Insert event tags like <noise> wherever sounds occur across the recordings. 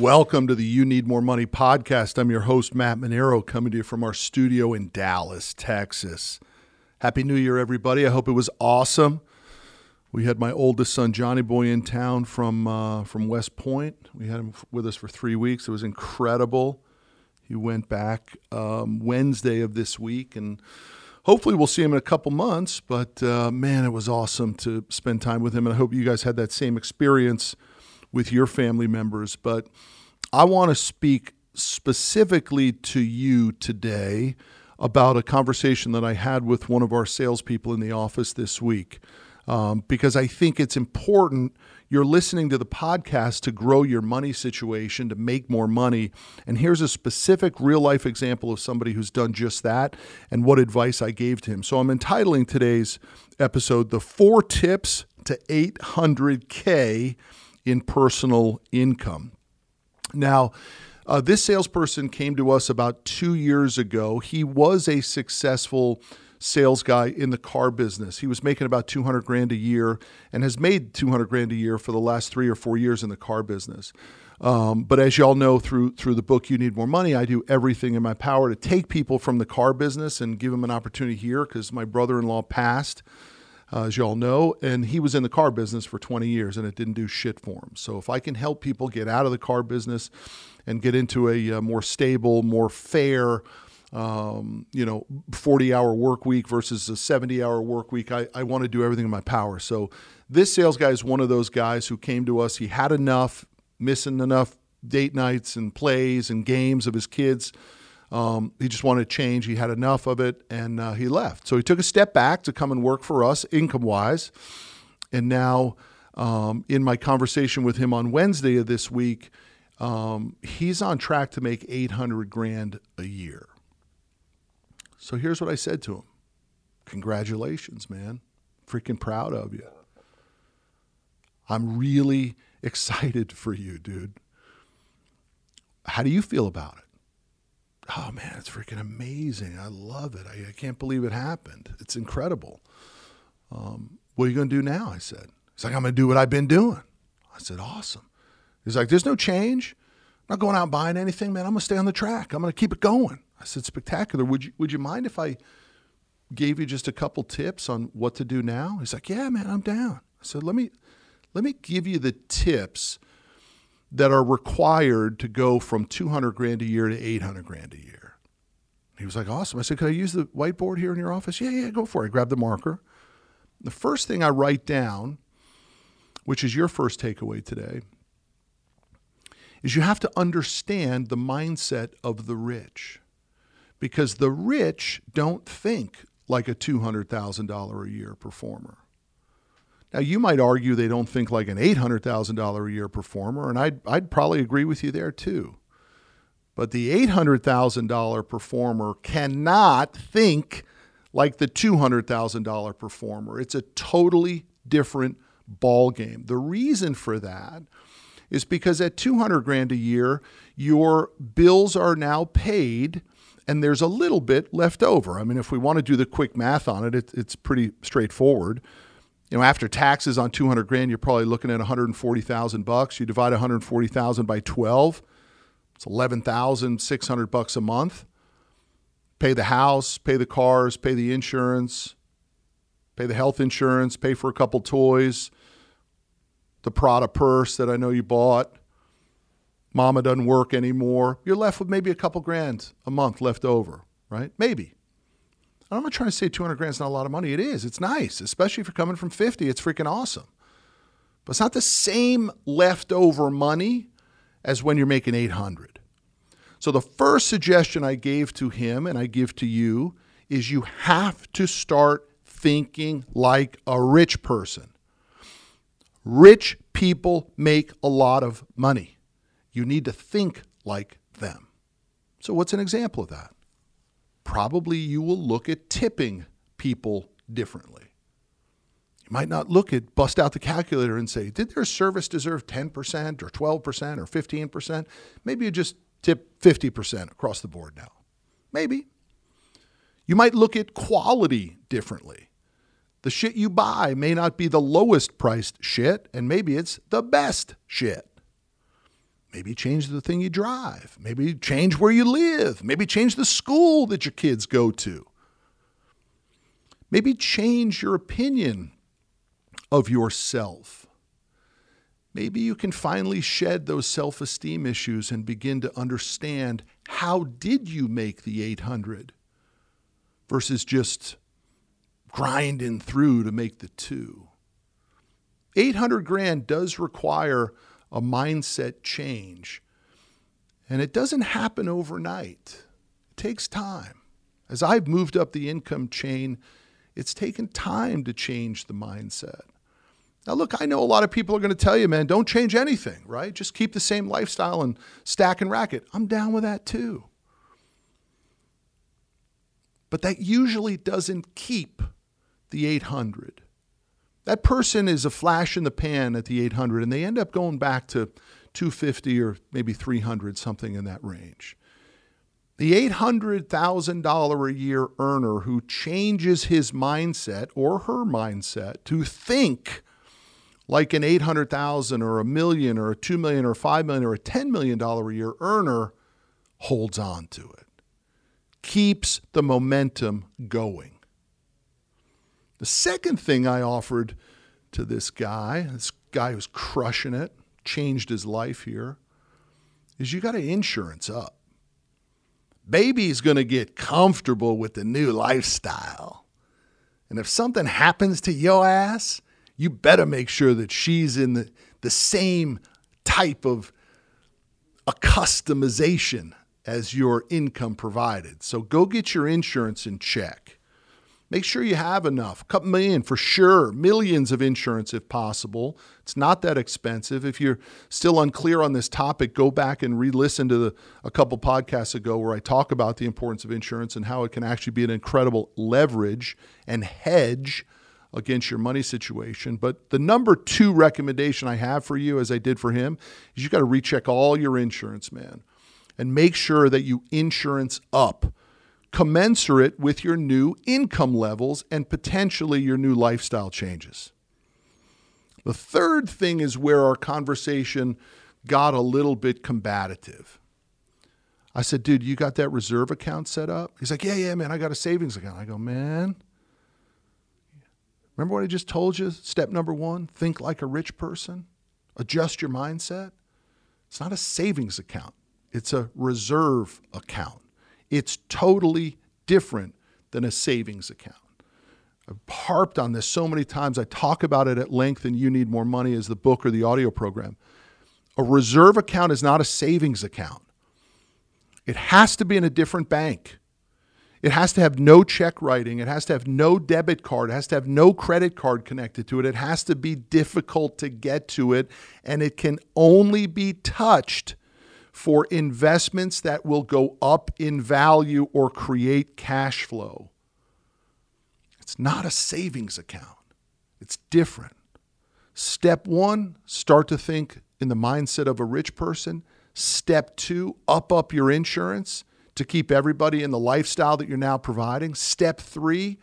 Welcome to the You Need More Money podcast. I'm your host, Matt Manero, coming to you from our studio in Dallas, Texas. Happy New Year, everybody. I hope it was awesome. We had my oldest son, Johnny Boy, in town from, uh, from West Point. We had him with us for three weeks. It was incredible. He went back um, Wednesday of this week, and hopefully we'll see him in a couple months. But uh, man, it was awesome to spend time with him, and I hope you guys had that same experience with your family members. But I want to speak specifically to you today about a conversation that I had with one of our salespeople in the office this week. Um, because I think it's important. You're listening to the podcast to grow your money situation, to make more money. And here's a specific real life example of somebody who's done just that and what advice I gave to him. So I'm entitling today's episode The Four Tips to 800K in Personal Income. Now, uh, this salesperson came to us about two years ago. He was a successful sales guy in the car business. He was making about 200 grand a year and has made 200 grand a year for the last three or four years in the car business. Um, but as y'all know through through the book, you need more money. I do everything in my power to take people from the car business and give them an opportunity here because my brother-in-law passed uh, as y'all know, and he was in the car business for 20 years and it didn't do shit for him. So if I can help people get out of the car business and get into a, uh, more stable, more fair, um, you know, 40 hour work week versus a 70 hour work week, I, I want to do everything in my power. So this sales guy is one of those guys who came to us. He had enough, missing enough date nights and plays and games of his kids um, he just wanted to change. He had enough of it, and uh, he left. So he took a step back to come and work for us, income wise. And now, um, in my conversation with him on Wednesday of this week, um, he's on track to make 800 grand a year. So here's what I said to him Congratulations, man. Freaking proud of you. I'm really <laughs> excited for you, dude. How do you feel about it? Oh man, it's freaking amazing. I love it. I, I can't believe it happened. It's incredible. Um, what are you going to do now? I said. He's like, I'm going to do what I've been doing. I said, awesome. He's like, there's no change. I'm not going out buying anything, man. I'm going to stay on the track. I'm going to keep it going. I said, spectacular. Would you, would you mind if I gave you just a couple tips on what to do now? He's like, yeah, man, I'm down. I said, let me, let me give you the tips that are required to go from 200 grand a year to 800 grand a year. He was like, awesome. I said, could I use the whiteboard here in your office? Yeah, yeah, go for it. I grabbed the marker. The first thing I write down, which is your first takeaway today, is you have to understand the mindset of the rich. Because the rich don't think like a $200,000 a year performer. Now, you might argue they don't think like an $800,000 a year performer, and I'd, I'd probably agree with you there too. But the $800,000 performer cannot think like the $200,000 performer. It's a totally different ball game. The reason for that is because at 200 grand a year, your bills are now paid and there's a little bit left over. I mean, if we want to do the quick math on it, it it's pretty straightforward you know, after taxes on 200 grand, you're probably looking at 140,000 bucks. You divide 140,000 by 12, it's 11,600 bucks a month. Pay the house, pay the cars, pay the insurance, pay the health insurance, pay for a couple toys, the Prada purse that I know you bought. Mama doesn't work anymore. You're left with maybe a couple grand a month left over, right? Maybe. I'm not trying to say 200 grand is not a lot of money. It is. It's nice, especially if you're coming from 50. It's freaking awesome. But it's not the same leftover money as when you're making 800. So the first suggestion I gave to him and I give to you is you have to start thinking like a rich person. Rich people make a lot of money. You need to think like them. So, what's an example of that? Probably you will look at tipping people differently. You might not look at, bust out the calculator and say, did their service deserve 10% or 12% or 15%? Maybe you just tip 50% across the board now. Maybe. You might look at quality differently. The shit you buy may not be the lowest priced shit, and maybe it's the best shit. Maybe change the thing you drive. Maybe change where you live. Maybe change the school that your kids go to. Maybe change your opinion of yourself. Maybe you can finally shed those self-esteem issues and begin to understand how did you make the 800 versus just grinding through to make the 2. 800 grand does require a mindset change. And it doesn't happen overnight. It takes time. As I've moved up the income chain, it's taken time to change the mindset. Now, look, I know a lot of people are going to tell you, man, don't change anything, right? Just keep the same lifestyle and stack and racket. I'm down with that too. But that usually doesn't keep the 800. That person is a flash in the pan at the 800, and they end up going back to 250 or maybe 300, something in that range. The $800,000 a year earner who changes his mindset or her mindset to think like an 800,000 or a million or a 2 million or 5 million or a 10 million dollar a year earner holds on to it. Keeps the momentum going. The second thing I offered to this guy, this guy who's crushing it, changed his life here, is you got to insurance up. Baby's going to get comfortable with the new lifestyle. And if something happens to your ass, you better make sure that she's in the, the same type of a customization as your income provided. So go get your insurance in check. Make sure you have enough. A couple million for sure. Millions of insurance if possible. It's not that expensive. If you're still unclear on this topic, go back and re-listen to the, a couple podcasts ago where I talk about the importance of insurance and how it can actually be an incredible leverage and hedge against your money situation. But the number two recommendation I have for you, as I did for him, is you got to recheck all your insurance, man, and make sure that you insurance up commensurate with your new income levels and potentially your new lifestyle changes. The third thing is where our conversation got a little bit combative. I said, dude, you got that reserve account set up? He's like, yeah, yeah, man, I got a savings account. I go, man, remember what I just told you? Step number one think like a rich person, adjust your mindset. It's not a savings account, it's a reserve account. It's totally different than a savings account. I've harped on this so many times. I talk about it at length in You Need More Money as the book or the audio program. A reserve account is not a savings account. It has to be in a different bank. It has to have no check writing. It has to have no debit card. It has to have no credit card connected to it. It has to be difficult to get to it. And it can only be touched for investments that will go up in value or create cash flow. It's not a savings account, it's different. Step one, start to think in the mindset of a rich person. Step two, up up your insurance to keep everybody in the lifestyle that you're now providing. Step three,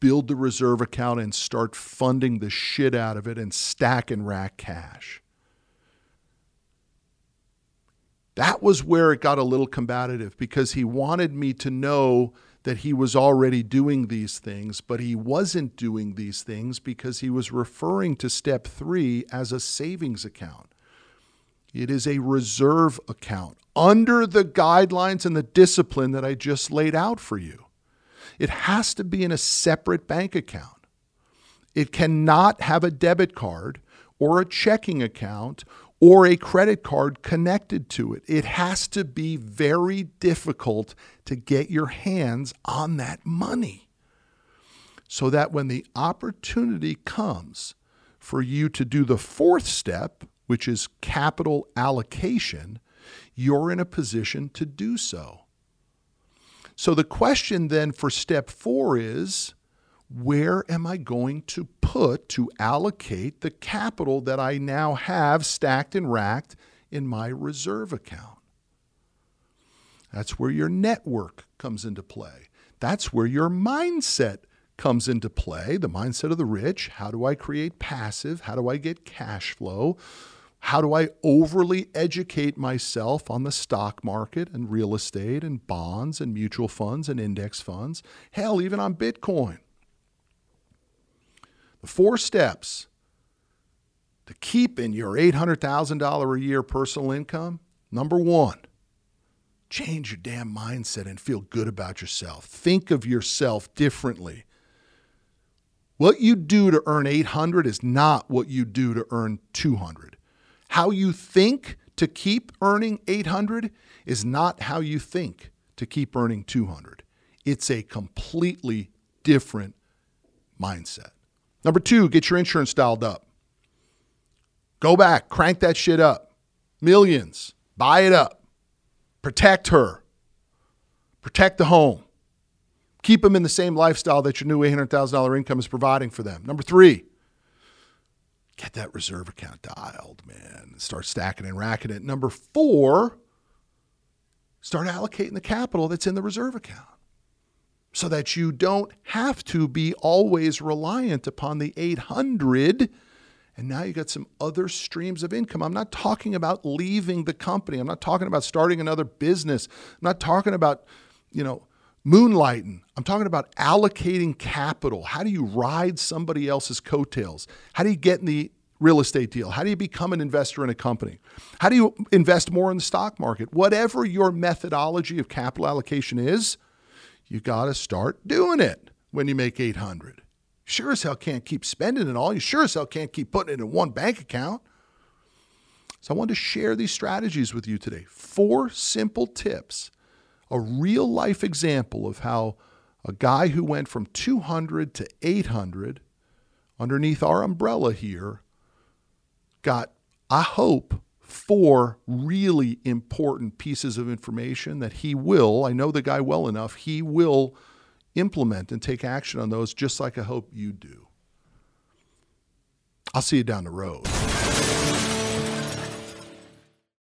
build the reserve account and start funding the shit out of it and stack and rack cash. That was where it got a little combative because he wanted me to know that he was already doing these things, but he wasn't doing these things because he was referring to step three as a savings account. It is a reserve account under the guidelines and the discipline that I just laid out for you. It has to be in a separate bank account. It cannot have a debit card or a checking account or a credit card connected to it. It has to be very difficult to get your hands on that money so that when the opportunity comes for you to do the fourth step, which is capital allocation, you're in a position to do so. So the question then for step four is where am I going to put to allocate the capital that I now have stacked and racked in my reserve account? That's where your network comes into play. That's where your mindset comes into play the mindset of the rich. How do I create passive? How do I get cash flow? How do I overly educate myself on the stock market and real estate and bonds and mutual funds and index funds? Hell, even on Bitcoin. Four steps to keep in your $800,000 a year personal income number one, change your damn mindset and feel good about yourself. Think of yourself differently. What you do to earn 800 is not what you do to earn 200. How you think to keep earning 800 is not how you think to keep earning 200. It's a completely different mindset. Number two, get your insurance dialed up. Go back, crank that shit up. Millions, buy it up. Protect her. Protect the home. Keep them in the same lifestyle that your new $800,000 income is providing for them. Number three, get that reserve account dialed, man, start stacking and racking it. Number four, start allocating the capital that's in the reserve account so that you don't have to be always reliant upon the 800 and now you got some other streams of income. I'm not talking about leaving the company. I'm not talking about starting another business. I'm not talking about, you know, moonlighting. I'm talking about allocating capital. How do you ride somebody else's coattails? How do you get in the real estate deal? How do you become an investor in a company? How do you invest more in the stock market? Whatever your methodology of capital allocation is, you got to start doing it when you make 800. Sure as hell can't keep spending it all. You sure as hell can't keep putting it in one bank account. So I wanted to share these strategies with you today. Four simple tips a real life example of how a guy who went from 200 to 800 underneath our umbrella here got, I hope, four really important pieces of information that he will, I know the guy well enough, he will implement and take action on those just like I hope you do. I'll see you down the road.